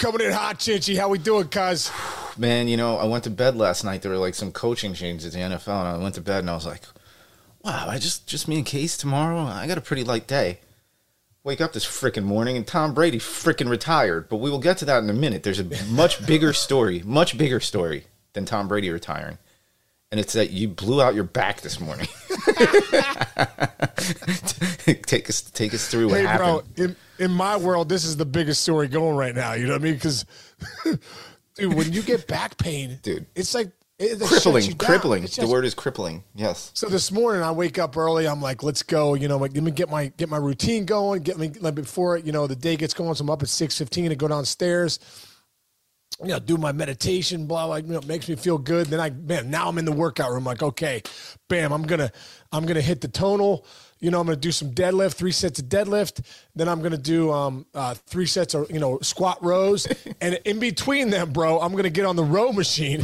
Coming in hot, Chinchy. How we doing, cuz? Man, you know, I went to bed last night. There were like some coaching changes at the NFL, and I went to bed and I was like, "Wow, I just just me and Case tomorrow. I got a pretty light day." Wake up this freaking morning, and Tom Brady freaking retired. But we will get to that in a minute. There's a much bigger story, much bigger story than Tom Brady retiring, and it's that you blew out your back this morning. take us take us through what Hey, happened. bro, in, in my world, this is the biggest story going right now. You know what I mean? Because, dude, when you get back pain, Dude. it's like it, crippling, crippling. It's The word is crippling. Yes. So this morning I wake up early. I'm like, let's go. You know, like, let me get my get my routine going. Get me like before you know the day gets going. So I'm up at six fifteen to go downstairs. You know, do my meditation. Blah blah. You know, it makes me feel good. Then I man, now I'm in the workout room. Like, okay, bam, I'm gonna I'm gonna hit the Tonal. You know, I'm gonna do some deadlift, three sets of deadlift. Then I'm gonna do um uh, three sets of you know squat rows, and in between them, bro, I'm gonna get on the row machine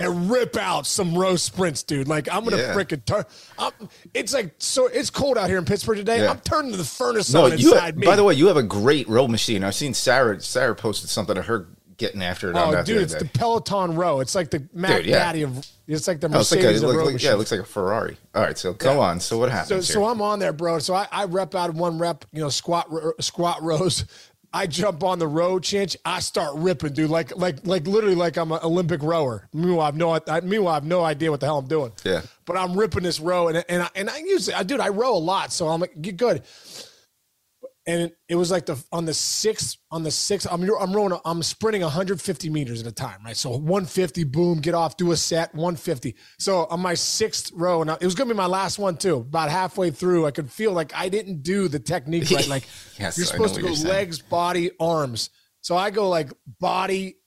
and rip out some row sprints, dude. Like I'm gonna Yeah. freaking turn. I'm, it's like so. It's cold out here in Pittsburgh today. Yeah. I'm turning to the furnace No, on you. inside me. By the way, you have a great row machine. I've seen Sarah. Sarah posted something of her getting after it on oh, that dude, it's the. Peloton row. It's like the Mac Dude, yeah. Daddy of. It's like the Oh, it's like a, look like, yeah, it looks like a Ferrari. All right, so go on. So what happens so here? I'm on there, bro. So I, I rep out one rep, you know, squat squat rows. I jump on the row, chinch. I start ripping, dude. Like like like literally like I'm an Olympic rower. Meanwhile, I have no I, meanwhile I have no idea what the hell I'm doing. Yeah. But I'm ripping this row, and and I, and I usually I dude I row a lot, so I'm like you good. And it, it was like the on the sixth on the sixth I'm I'm rowing I'm sprinting 150 meters at a time, right? So 150, boom, get off, do a set, 150. So on my sixth row, and it was gonna be my last one too. About halfway through, I could feel like I didn't do the technique right. Like Yes, you're supposed to go legs, body, arms. So I go like body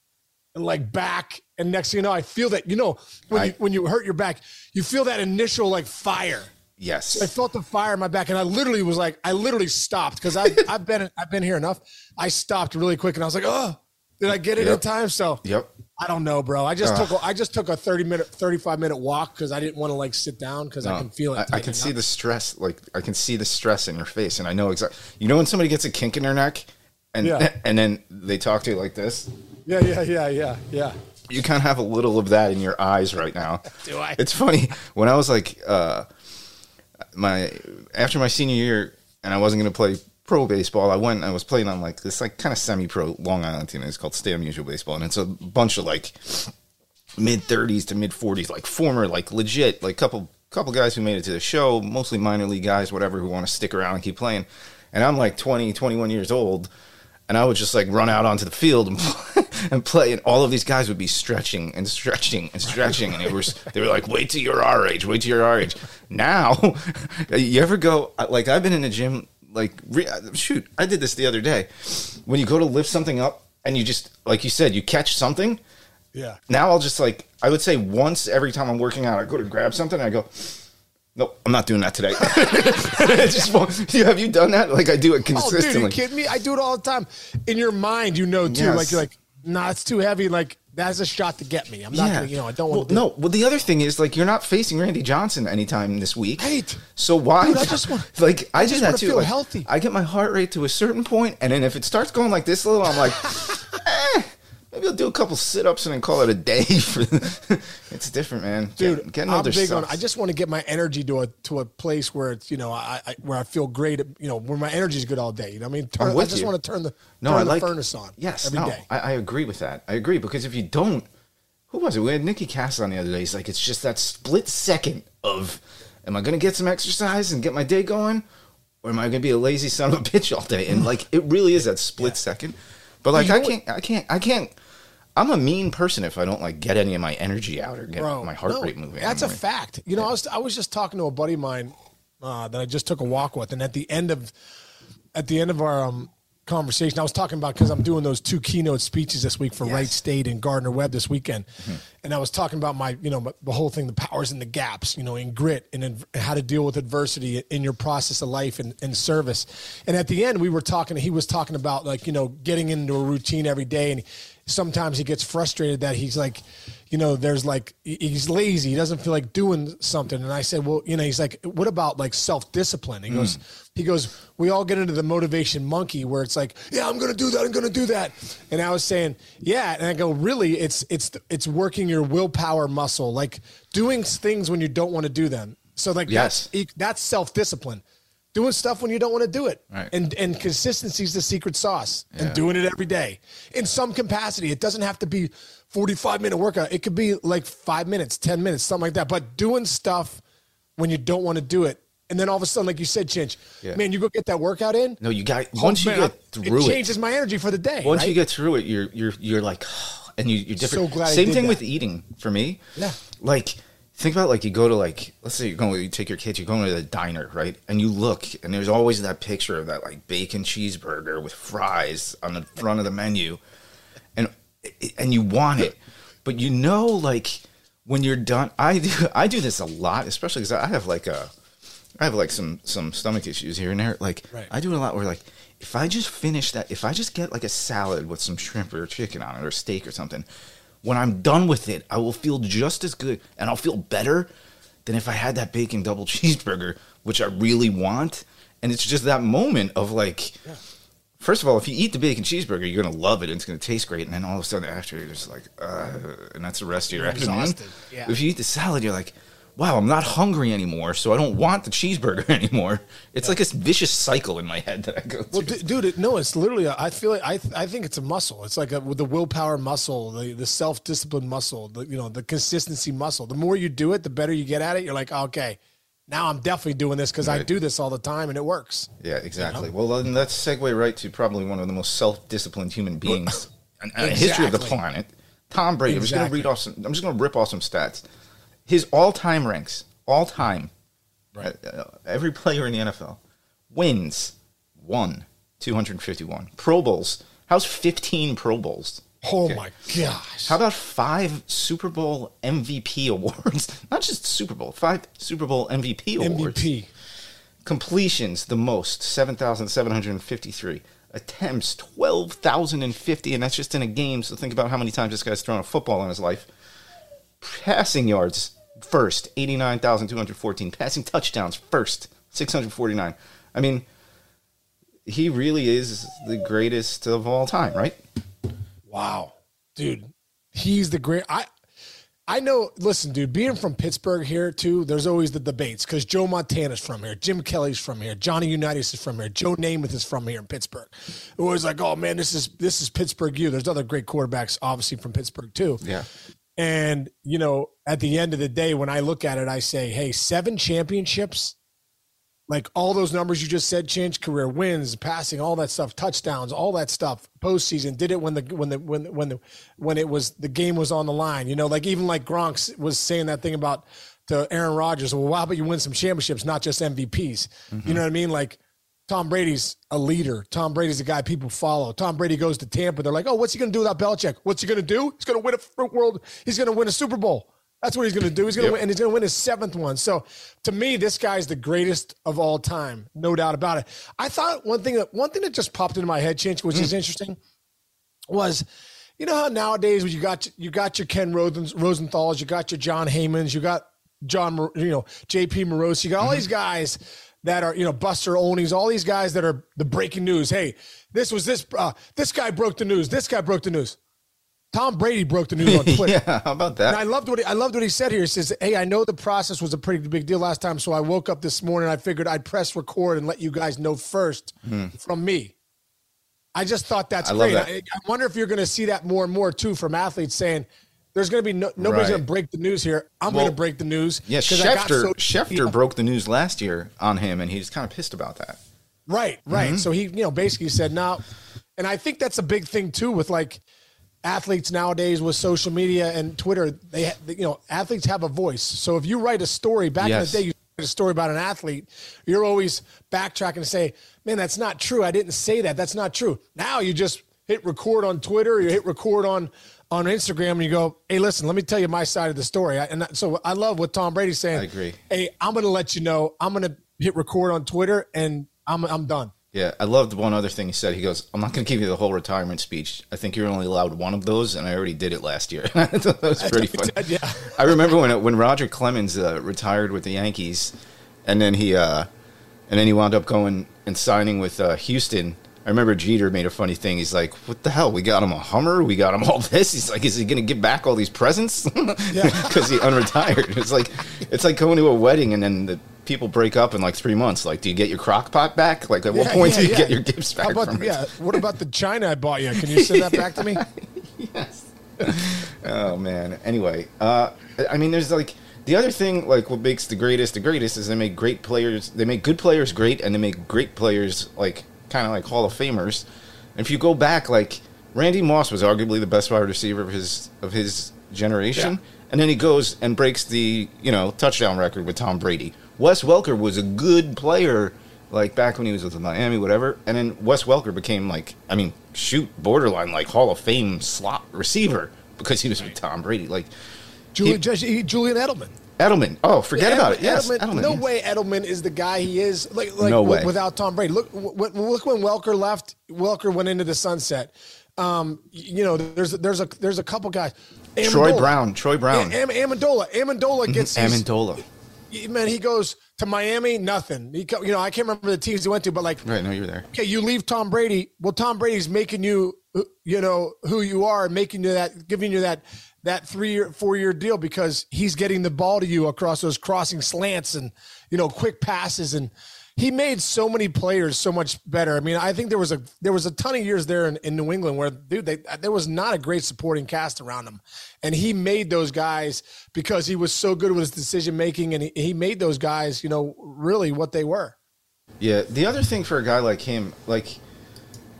and like back, and next thing you know, I feel that you know when I- you when you hurt your back, you feel that initial like fire. I felt the fire in my back, and I literally was like, I literally stopped because I I've been I've been here enough. I stopped really quick, and I was like, oh, did I get it in time? So Yep. I don't know, bro. I just Ugh. took a, I just took a thirty minute, thirty five minute walk because I didn't want to like sit down because I can feel it. I, I can see up. the stress. Like I can see the stress in your face, and I know exactly. You know when somebody gets a kink in their neck, and Yeah. and then they talk to you like this. Yeah, yeah, yeah, yeah, yeah. You kind of have a little of that in your eyes right now. Do I? It's funny when I was like uh, my after my senior year, and I wasn't going to play pro baseball. I went. I was playing on like this like kind of semi pro Long Island team. It's called Stay Unusual Baseball, and it's a bunch of like mid 30s to mid 40s, like former, like legit, like couple couple guys who made it to the show, mostly minor league guys, whatever, who want to stick around and keep playing. And I'm like 20, 21 years old, and I would just like run out onto the field and play, and play, and all of these guys would be stretching and stretching and stretching, and it was they were like, "Wait till you're our age, wait till you're our age." Now, you ever go like I've been in a gym, like re- shoot, I did this the other day. When you go to lift something up, and you just like you said, you catch something Yeah. now I'll just like I would say once every time I'm working out, I go to grab something, and I go, nope, I'm not doing that today. Just have you done that? Like I do it consistently. Oh, dude, you kidding me? I do it all the time. In your mind, you know too. Yes. Like you're like, nah, it's too heavy. Like that's a shot to get me. I'm not gonna, you know, I don't want to. no. Well, the other thing is like you're not facing Randy Johnson anytime this week. Right. So why? Dude, I just want- like I, do just that too. feel like, healthy. I get my heart rate to a certain point, and then if it starts going like this a little, I'm like, eh, maybe I'll do a couple sit ups and then call it a day. For it's different, man. dude. Get- getting I'm big on. I just want to get my energy to a to a place where it's you know I, I where I feel great. You know where my energy is good all day. You know what I mean? Turn, I just you. want to turn the No, turn I the like furnace on. Yes, every no, day. I, I agree with that. I agree because if you don't, who was it? We had Nikki Cass on the other day. He's like, it's just that split second of, am I going to get some exercise and get my day going, or am I going to be a lazy son of a bitch all day? And like, it really is that split second. But like, I can't, I can't, I can't. I'm a mean person if I don't like get any of my energy out or get Bro, my heart no, rate moving. That's a I'm like, fact. You know, I was I was just talking to a buddy of mine uh, that I just took a walk with, and at the end of at the end of our um, conversation, I was talking about because I'm doing those two keynote speeches this week for Yes. Wright State and Gardner Webb this weekend, and I was talking about my, you know, the whole thing, the powers and the gaps, you know, in grit and in how to deal with adversity in your process of life and, and service. And at the end, we were talking, he was talking about like, you know, getting into a routine every day. And sometimes he gets frustrated that he's like, you know, there's like he's lazy. He doesn't feel like doing something. And I said, well, you know, he's like, what about like self discipline? He mm. goes, he goes, we all get into the motivation monkey where it's like, yeah, I'm gonna do that. I'm gonna do that. And I was saying, yeah. And I go, really, it's it's it's working your willpower muscle, like doing things when you don't want to do them. So like yes. that's that's self discipline doing stuff when you don't want to do it. Right. And and consistency is the secret sauce. Yeah. And doing it every day in some capacity. It doesn't have to be 45 minute workout. It could be like 5 minutes, 10 minutes, something like that. But doing stuff when you don't want to do it. And then all of a sudden, like you said, Chinch, yeah. man, you go get that workout in. No, you got once oh, you man, get through it, it changes my energy for the day. Once right? you get through it, you're you're you're like, and you, you're different. So glad Same thing that. with eating for me. Yeah, like think about like you go to like let's say you're going you take your kids you're going to the diner right and you look and there's always that picture of that like bacon cheeseburger with fries on the front of the menu and and you want it but you know like when you're done i do i do this a lot especially because i have like a i have like some some stomach issues here and there like right. i do it a lot where like if i just finish that if i just get like a salad with some shrimp or chicken on it or steak or something when I'm done with it, I will feel just as good and I'll feel better than if I had that bacon double cheeseburger, which I really want. And it's just that moment of like, yeah. first of all, if you eat the bacon cheeseburger, you're gonna love it and it's gonna taste great. And then all of a sudden after, you're just like, uh, and that's the rest of your afternoon. Yeah. If you eat the salad, you're like, wow, I'm not hungry anymore, so I don't want the cheeseburger anymore. It's yeah. like a vicious cycle in my head that I go through. Well, d- dude, it, no, it's literally. A, I feel like I, I think it's a muscle. It's like a, with the willpower muscle, the, the self discipline muscle, the you know the consistency muscle. The more you do it, the better you get at it. You're like, okay, now I'm definitely doing this because right. I do this all the time and it works. Yeah, exactly. You know? Well, then let's segue right to probably one of the most self disciplined human beings in exactly. history of the planet. Tom Brady. Exactly. I'm just going to read off some. I'm just going to rip off some stats his all-time ranks, all time, right. Uh, every player in the NFL wins one, 251. Pro Bowls. How's 15 Pro Bowls? Oh okay. my gosh. How about five Super Bowl MVP awards? Not just Super Bowl, five Super Bowl MVP awards. MVP. Completions, the most, 7,753. Attempts, 12,050, and that's just in a game. So think about how many times this guy's thrown a football in his life. Passing yards, first, 89,214. Passing touchdowns, first, 649. I mean, he really is the greatest of all time, right? Wow. Dude, he's the great. I. I know, listen, dude, being from Pittsburgh here too, there's always the debates because Joe Montana's from here, Jim Kelly's from here, Johnny Unitas is from here, Joe Namath is from here in Pittsburgh. It was like, oh man, this is this is Pittsburgh you. There's other great quarterbacks, obviously from Pittsburgh too. Yeah. And, you know, at the end of the day, when I look at it, I say, hey, seven championships, like all those numbers you just said, change career wins, passing, all that stuff, touchdowns, all that stuff, postseason, did it when the when the when when the when it was the game was on the line. You know, like even like Gronk was saying that thing about to Aaron Rodgers, well, how about you win some championships, not just MVPs? Mm-hmm. You know what I mean? Like Tom Brady's a leader. Tom Brady's a guy people follow. Tom Brady goes to Tampa. They're like, oh, what's he going to do without Belichick? What's he going to do? He's going to win a fruit world. He's going to win a Super Bowl. That's what he's going to do. He's going to yep. win, and he's going to win his seventh one. So, to me, this guy's the greatest of all time, no doubt about it. I thought one thing that one thing that just popped into my head, Chinch, which mm. is interesting, was you know how nowadays when you got you got your Ken Rosenthal's, you got your Jon Heymans, you got John, you know, J.P. Morosi, you got all mm-hmm. these guys that are, you know, Buster Olney's, all these guys that are the breaking news. Hey, this was this, uh, this guy broke the news. This guy broke the news. Tom Brady broke the news on Twitter. yeah, how about that? And I loved what he, I loved what he said here. He says, "Hey, I know the process was a pretty big deal last time, so I woke up this morning. I figured I'd press record and let you guys know first mm. from me." I just thought that's I great. That. I, I wonder if you're going to see that more and more too from athletes saying, there's going to be no, nobody's right. going to break the news here. I'm well, going to break the news. Yeah, Schefter, so, Schefter broke the news last year on him, and he's kind of pissed about that. Right, right. Mm-hmm. So he, you know, basically said no, and I think that's a big thing too with like athletes nowadays with social media and Twitter. They, you know, athletes have a voice. So if you write a story back yes. in the day, you write a story about an athlete, you're always backtracking to say, "Man, that's not true. I didn't say that. That's not true." Now you just hit record on Twitter, you hit record on on Instagram and you go, "Hey, listen, let me tell you my side of the story." I, and so I love what Tom Brady's saying. I agree. Hey, I'm going to let you know. I'm going to hit record on Twitter, and I'm I'm done. Yeah, I loved one other thing he said. He goes, "I'm not going to give you the whole retirement speech. I think you're only allowed one of those, and I already did it last year." that was pretty funny. Yeah. I remember when when Roger Clemens uh, retired with the Yankees, and then he uh, and then he wound up going and signing with uh, Houston. I remember Jeter made a funny thing. He's like, "What the hell? We got him a Hummer. We got him all this." He's like, "Is he going to give back all these presents?" Because he unretired. It's like it's like going to a wedding and then the people break up in like three months. Like, do you get your crock pot back? Like, at what point yeah, do you yeah. get your gifts back about from it? yeah? What about the China I bought you? Can you send that back to me? yes. oh man. Anyway, uh, I mean, there's like the other thing. Like, what makes the greatest the greatest is they make great players. They make good players great, and they make great players like kind of like Hall of Famers. If you go back, like Randy Moss was arguably the best wide receiver of his of his generation, Yeah. and then he goes and breaks the you know touchdown record with Tom Brady. Wes Welker was a good player. Like back when he was with Miami, whatever, and then Wes Welker became like, I mean, shoot, borderline like Hall of Fame slot receiver because he was with Tom Brady. Like Julian, Judge- Julian Edelman. Edelman. Oh, forget Ed- about it. Yes, Edelman, Edelman. no yes. way Edelman is the guy he is. Like, like No w- way. without Tom Brady. Look, w- w- look when Welker left. Welker went into the sunset. Um, you know, there's there's a there's a couple guys. Troy Brown. Troy Brown. Am- Amendola. Amendola gets his, Amendola. Man. He goes to Miami, nothing. He, you know, I can't remember the teams he went to, but like Right, no, you're there. okay, you leave Tom Brady. Well, Tom Brady's making you, you know, who you are, making you that, giving you that, that three year, four year deal because he's getting the ball to you across those crossing slants and, you know, quick passes. And he made so many players so much better. I mean, I think there was a, there was a ton of years there in, in New England where, dude, they, there was not a great supporting cast around him. And he made those guys because he was so good with his decision making and he, he made those guys, you know, really what they were. Yeah, the other thing for a guy like him, like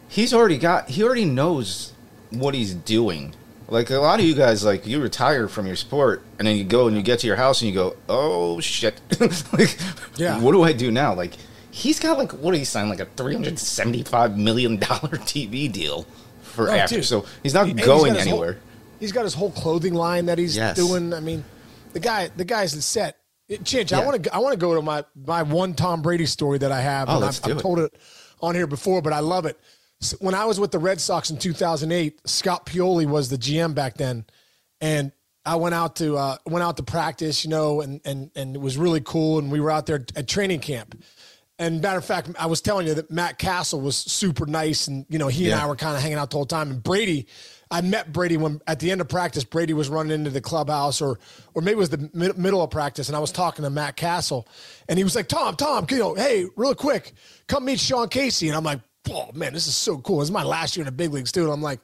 he's already got he already knows what he's doing. Like a lot of you guys, like you retire from your sport and then you go and you get to your house and you go, "Oh shit!" like, Yeah. what do I do now? Like he's got like what did he sign like a three hundred seventy five million dollar TV deal for Oh, after, dude. so he's not going got his whole- anywhere. he's got his whole clothing line that he's Yes. doing. I mean, the guy, the guy's in set. Chinch, I want to, I want to go to my my one Tom Brady story that I have. Oh, and let's I've, do I've it. told it on here before, but I love it. So when I was with the Red Sox in 2008, Scott Pioli was the GM back then, and I went out to uh, went out to practice, you know, and and and it was really cool. And we were out there at training camp. And matter of fact, I was telling you that Matt Cassel was super nice, and you know he and I were kind of hanging out the whole time. And Brady, I met Brady when at the end of practice, Brady was running into the clubhouse, or or maybe it was the mid- middle of practice, and I was talking to Matt Cassel, and he was like, "Tom, Tom, you know, hey, real quick, come meet Sean Casey." And I'm like, "Oh man, this is so cool! This is my last year in the big leagues too." And I'm like,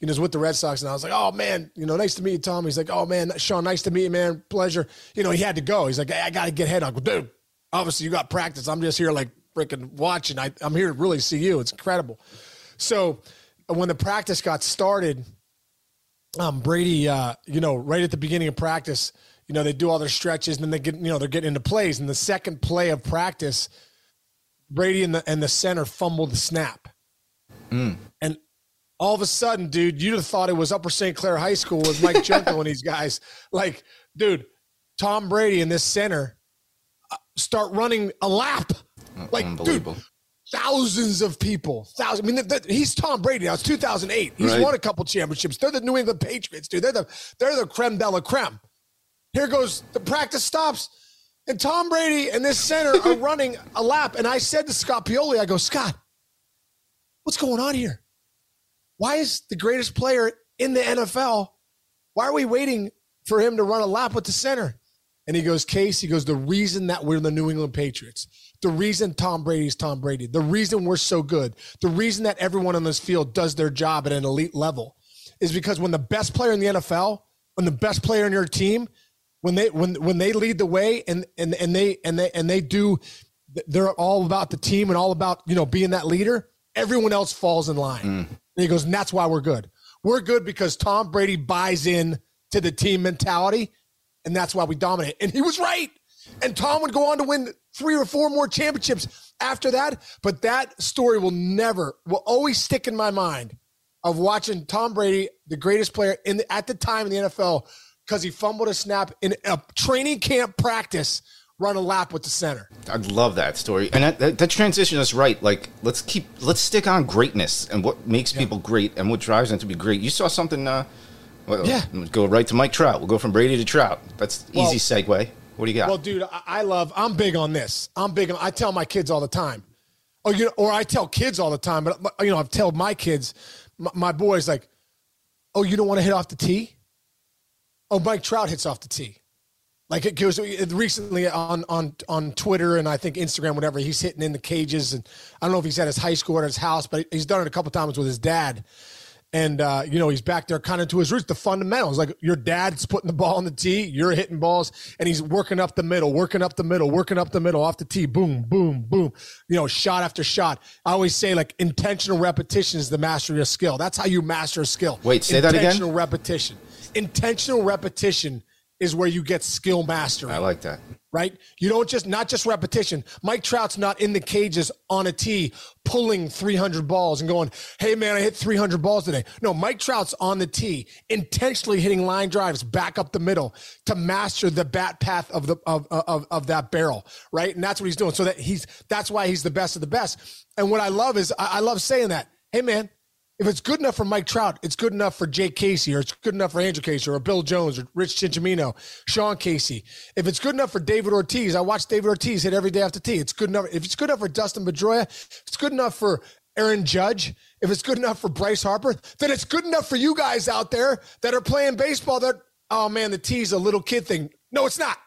you know, was with the Red Sox, and I was like, "Oh man, you know, nice to meet you, Tom." He's like, "Oh man, Sean, nice to meet you, man. Pleasure." You know, he had to go. He's like, hey, "I got to get head on." I go, Dude, obviously you got practice. I'm just here like freaking watching. I, I'm here to really see you. It's incredible. So when the practice got started, um, Brady, uh, you know, right at the beginning of practice, you know, they do all their stretches and then they get, you know, they're getting into plays. And the second play of practice, Brady and the and the center fumbled the snap. And all of a sudden, dude, you'd have thought it was Upper St. Clair High School with Mike Junko and these guys. Like, dude, Tom Brady and this center uh, start running a lap. Mm, like, dude, thousands of people. Thousands. I mean, th- th- he's Tom Brady now. It's 2008. He's Right. won a couple championships. They're the New England Patriots, dude. They're the they're the creme de la creme. Here goes the practice stops, and Tom Brady and this center are running a lap. And I said to Scott Pioli, I go, Scott, what's going on here? Why is the greatest player in the NFL? Why are we waiting for him to run a lap with the center? And he goes, Case, he goes, the reason that we're the New England Patriots, the reason Tom Brady's Tom Brady, the reason we're so good, the reason that everyone on this field does their job at an elite level is because when the best player in the NFL, when the best player in your team, when they when when they lead the way and and and they and they and they do they're all about the team and all about, you know, being that leader, everyone else falls in line. Mm. And he goes, and that's why we're good. We're good because Tom Brady buys in to the team mentality, and that's why we dominate. And he was right. And Tom would go on to win three or four more championships after that. But that story will never, will always stick in my mind of watching Tom Brady, the greatest player in the, at the time in the NFL, because he fumbled a snap in a training camp practice, run a lap with the center. I love that story, and that, that, that transition is right. Like, let's keep let's stick on greatness and what makes Yeah. people great and what drives them to be great. You saw something. Uh, well, Yeah. Go right to Mike Trout. We'll go from Brady to Trout. That's Well- easy segue. What do you got? Well, dude, I, I love. I'm big on this. I'm big on. I tell my kids all the time. Oh, you know, or I tell kids all the time. But you know, I've told my kids, my, my boys, like, oh, you don't want to hit off the tee. Oh, Mike Trout hits off the tee. Like it goes recently on on on Twitter and I think Instagram, whatever. He's hitting in the cages, and I don't know if he's at his high school or at his house, but he's done it a couple times with his dad. And uh, you know he's back there, kind of to his roots, the fundamentals. Like your dad's putting the ball on the tee, you're hitting balls, and he's working up the middle, working up the middle, working up the middle off the tee, boom, boom, boom. You know, shot after shot. I always say like intentional repetition is the mastery of skill. That's how you master a skill. Wait, say that again? Intentional repetition. Intentional repetition is where you get skill mastery I like that. right? You don't just not just repetition. Mike Trout's not in the cages on a tee pulling 300 balls and going, "Hey man, I hit 300 balls today." No, Mike Trout's on the tee intentionally hitting line drives back up the middle to master the bat path of the of of of that barrel, right? And that's what he's doing. So that he's that's why he's the best of the best. And what I love is I, I love saying that. Hey man, if it's good enough for Mike Trout, it's good enough for Jake Casey, or it's good enough for Andrew Casey, or Bill Jones, or Rich Cincinnamino, Sean Casey. If it's good enough for David Ortiz, I watch David Ortiz hit every day after tee. It's good enough. If it's good enough for Dustin Pedroia, it's good enough for Aaron Judge, if it's good enough for Bryce Harper, then it's good enough for you guys out there that are playing baseball. That oh man, the tee's a little kid thing. No, it's not.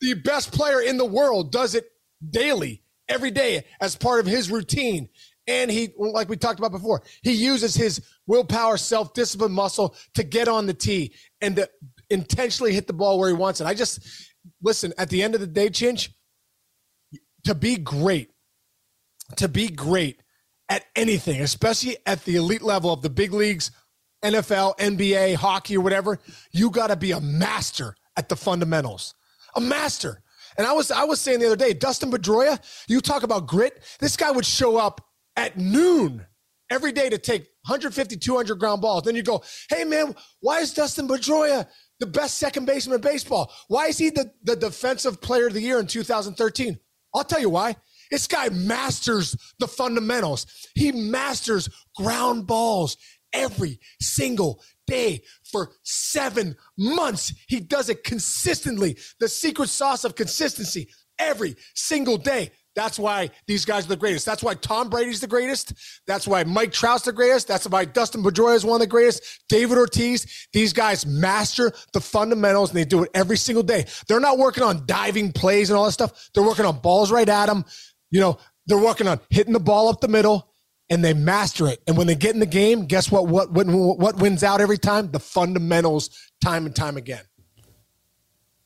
The best player in the world does it daily, every day, as part of his routine. And he, like we talked about before, he uses his willpower, self discipline muscle to get on the tee and to intentionally hit the ball where he wants it. I just listen at the end of the day, Chinch, to be great, to be great at anything, especially at the elite level of the big leagues, NFL, NBA, hockey, or whatever, you got to be a master at the fundamentals. A master. And I was I was saying the other day, Dustin Pedroia, you talk about grit. This guy would show up at noon every day to take 150, 200 ground balls. Then you go, hey man, why is Dustin Pedroia the best second baseman in baseball? Why is he the, the defensive player of the year in 2013? I'll tell you why. This guy masters the fundamentals. He masters ground balls every single day for seven months. He does it consistently. The secret sauce of consistency every single day. That's why these guys are the greatest. That's why Tom Brady's the greatest. That's why Mike Trout's the greatest. That's why Dustin Pedroia is one of the greatest. David Ortiz. These guys master the fundamentals and they do it every single day. They're not working on diving plays and all that stuff. They're working on balls right at them. You know, they're working on hitting the ball up the middle and they master it. And when they get in the game, guess what? What what, what wins out every time? The fundamentals, time and time again.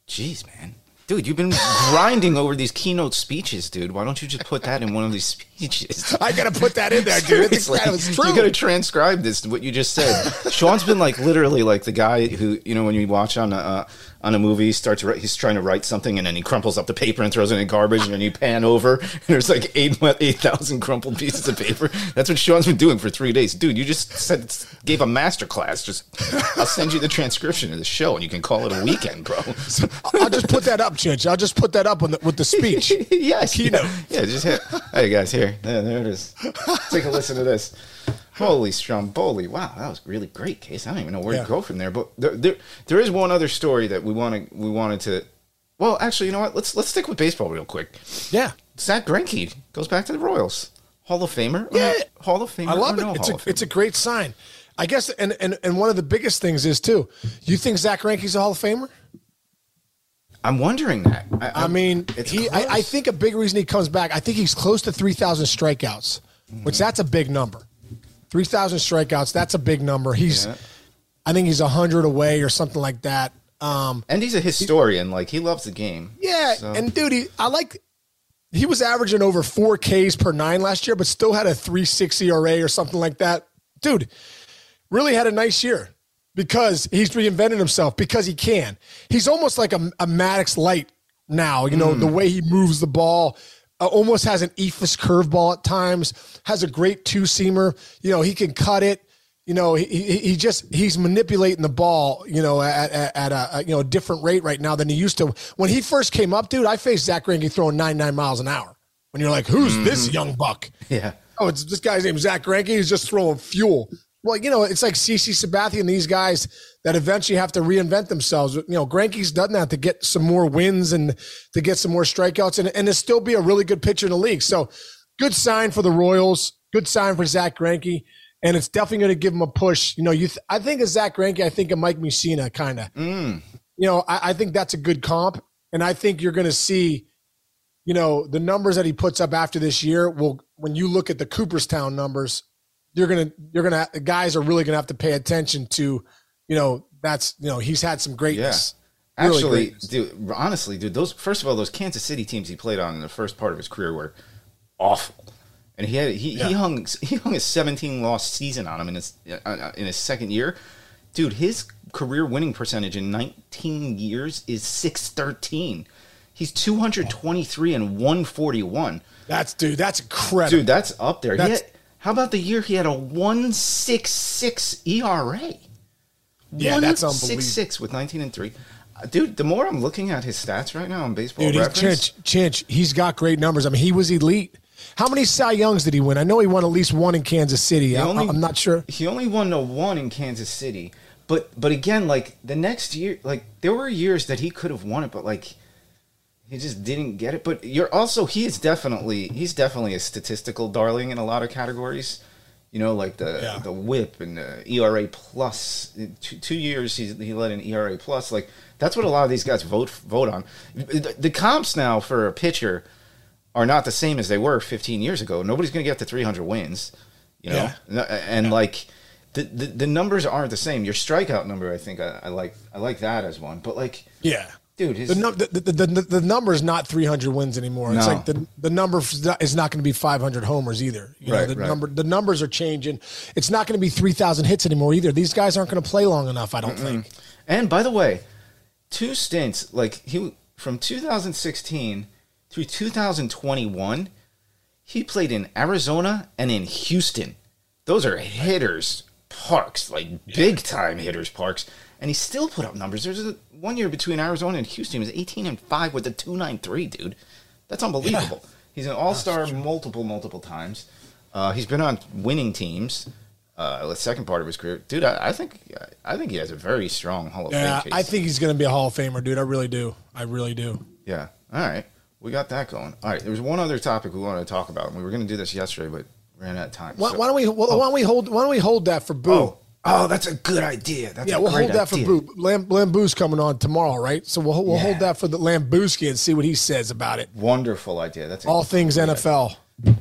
Jeez, man. Dude, you've been grinding over these keynote speeches, dude. Why don't you just put that in one of these speeches? I gotta put that in there, dude. It's Seriously. incredible. It's true. You gotta transcribe this, what you just said. Sean's been like literally like the guy who, you know, when you watch on a, uh, on a movie, he starts he's trying to write something and then he crumples up the paper and throws it in garbage and then you pan over and there's like eight 8,000 crumpled pieces of paper. That's what Sean's been doing for three days. Dude, you just said, gave a master class. Just, I'll send you the transcription of the show and you can call it a weekend, bro. I'll just put that up, Chinch. I'll just put that up on the, with the speech. yes. Keynote. Yeah, yeah, just hit. Hey guys, here. Yeah, there it is. Take a listen to this. Holy Stromboli! Wow, that was really great, Case. I don't even know where Yeah. to go from there. But there, there, there is one other story that we want to, we wanted to. Well, actually, you know what? Let's let's stick with baseball real quick. Yeah. Zack Greinke goes back to the Royals. Hall of Famer. Yeah. not Hall of Famer. I love it. no it's a it's a great sign. I guess, and, and and one of the biggest things is too. You think Zack Greinke's a Hall of Famer? I'm wondering that. I, I mean, it's he. I, I think a big reason he comes back. I think he's close to three thousand strikeouts, which mm-hmm. that's a big number. Three thousand strikeouts. That's a big number. He's. Yeah. I think he's hundred away or something like that. Um, and he's a historian. Like he loves the game. yeah, So- and dude, he, I like. He was averaging over four Ks per nine last year, but still had a three six ERA or something like that. Dude, really had a nice year because he's reinvented himself because he can. He's almost like a, a Maddux light now. You know the way he moves the ball. Uh, almost has an Eephus curveball at times. Has a great two seamer. You know he can cut it. you know, he, he, he just he's manipulating the ball, you know, at, at, at a, a, you know different rate right now than he used to. When he first came up, dude, I faced Zack Greinke throwing 99 miles an hour. When you're like, who's mm-hmm. this young buck? Yeah. Oh, it's this guy's name Zack Greinke. He's just throwing fuel. Well, you know, it's like CC Sabathia and these guys that eventually have to reinvent themselves. You know, Greinke's done that to get some more wins and to get some more strikeouts and, and to still be a really good pitcher in the league. So good sign for the Royals. Good sign for Zack Greinke and it's definitely going to give him a push. You know, you th- I think of Zack Greinke, I think of Mike Mussina, kind of. Mm. You know, I, I, think that's a good comp, and I think you're going to see, you know, the numbers that he puts up after this year. Will when you look at the Cooperstown numbers, you're gonna you're gonna the guys are really gonna have to pay attention to, you know, that's you know he's had some greatness. Yeah. Really Actually, greatness. dude, honestly, dude, those first of all, those Kansas City teams he played on in the first part of his career were awful and he had he, yeah. he hung he hung a 17 loss season on him in his uh, uh, in his second year. Dude, his career winning percentage in 19 years is 613. He's 223 and 141. That's dude, that's incredible. Dude, that's up there. That's, had, how about the year he had a 166 ERA? Yeah, that's unbelievable. 6 with 19 and 3. Uh, dude, the more I'm looking at his stats right now on baseball Dude, reference, Chinch, Chinch, he's got great numbers. I mean, he was elite how many Cy Youngs did he win? I know he won at least one in Kansas City. I, only, I'm not sure. He only won the one in Kansas City. But but again, like the next year, like there were years that he could have won it, but like he just didn't get it. But you're also he is definitely he's definitely a statistical darling in a lot of categories. You know, like the yeah. the WHIP and the ERA plus. Two, two years he he led an ERA plus. Like that's what a lot of these guys vote vote on. The, the comps now for a pitcher are not the same as they were 15 years ago. Nobody's going to get to 300 wins, you know, yeah. and yeah. like the, the, the numbers aren't the same. Your strikeout number, I think, I, I, like I like that as one, but like yeah. Dude, his, the, the, the, the, the number is not 300 wins anymore. No. It's like the, the number is not going to be 500 homers either. You know, the right. number the numbers are changing. It's not going to be 3,000 hits anymore either. These guys aren't going to play long enough. I don't Mm-mm. think. And by the way, two stints like he from 2016 through 2021, he played in Arizona and in Houston. Those are hitters parks, like big time hitters parks, and he still put up numbers. There's a, one year between Arizona and Houston he was 18 and 5 with a 293, dude. That's unbelievable. Yeah. He's an all-star multiple multiple times. Uh, he's been on winning teams. Uh, the second part of his career, dude, I, I, think I think he has a very strong Hall of yeah, Fame. Yeah, I think he's going to be a Hall of Famer, dude. I really do. I really do. Yeah. All right we got that going. All right, there was one other topic we wanted to talk about, and we were going to do this yesterday, but ran out of time. Why, so. why don't we? Why don't we hold? Why don't we hold that for Boo? Oh, oh that's a good idea. That's yeah, we'll hold that idea. for Boo. Lam, Lamboo's coming on tomorrow, right? So we'll we'll yeah. hold that for the Lambooski and see what he says about it. Wonderful idea. That's all things NFL.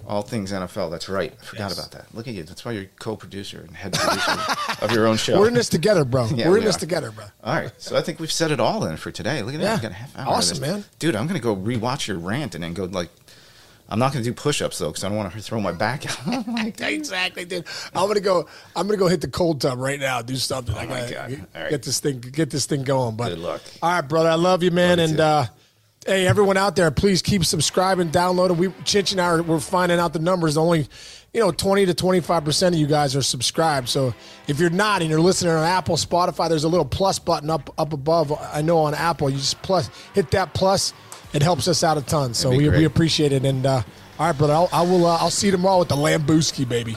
All things NFL. That's right. I forgot yes. about that. Look at you. That's why you're co-producer and head producer of your own show. We're in this together, bro. Yeah, We're in this together, bro. All right. So I think we've said it all in for today. Look at that. Yeah. We got a half hour. Awesome, man. Dude, I'm gonna go rewatch your rant and then go like. I'm not gonna do push-ups though because I don't want to throw my back out. exactly, dude. I'm gonna go. I'm gonna go hit the cold tub right now. Do something. Oh I get, right. get, this thing. Get this thing going. But good luck. All right, brother. I love you, man. Love and. uh hey, everyone out there, please keep subscribing, downloading. We Chinch and I are, we're finding out the numbers. Only, you know, twenty to twenty five percent of you guys are subscribed. So if you're not and you're listening on Apple, Spotify, there's a little plus button up up above. I know on Apple, you just plus hit that plus. It helps us out a ton. So we, we appreciate it. And uh, all right, brother, I'll, I will. Uh, I'll see you tomorrow with the Lambooski, baby.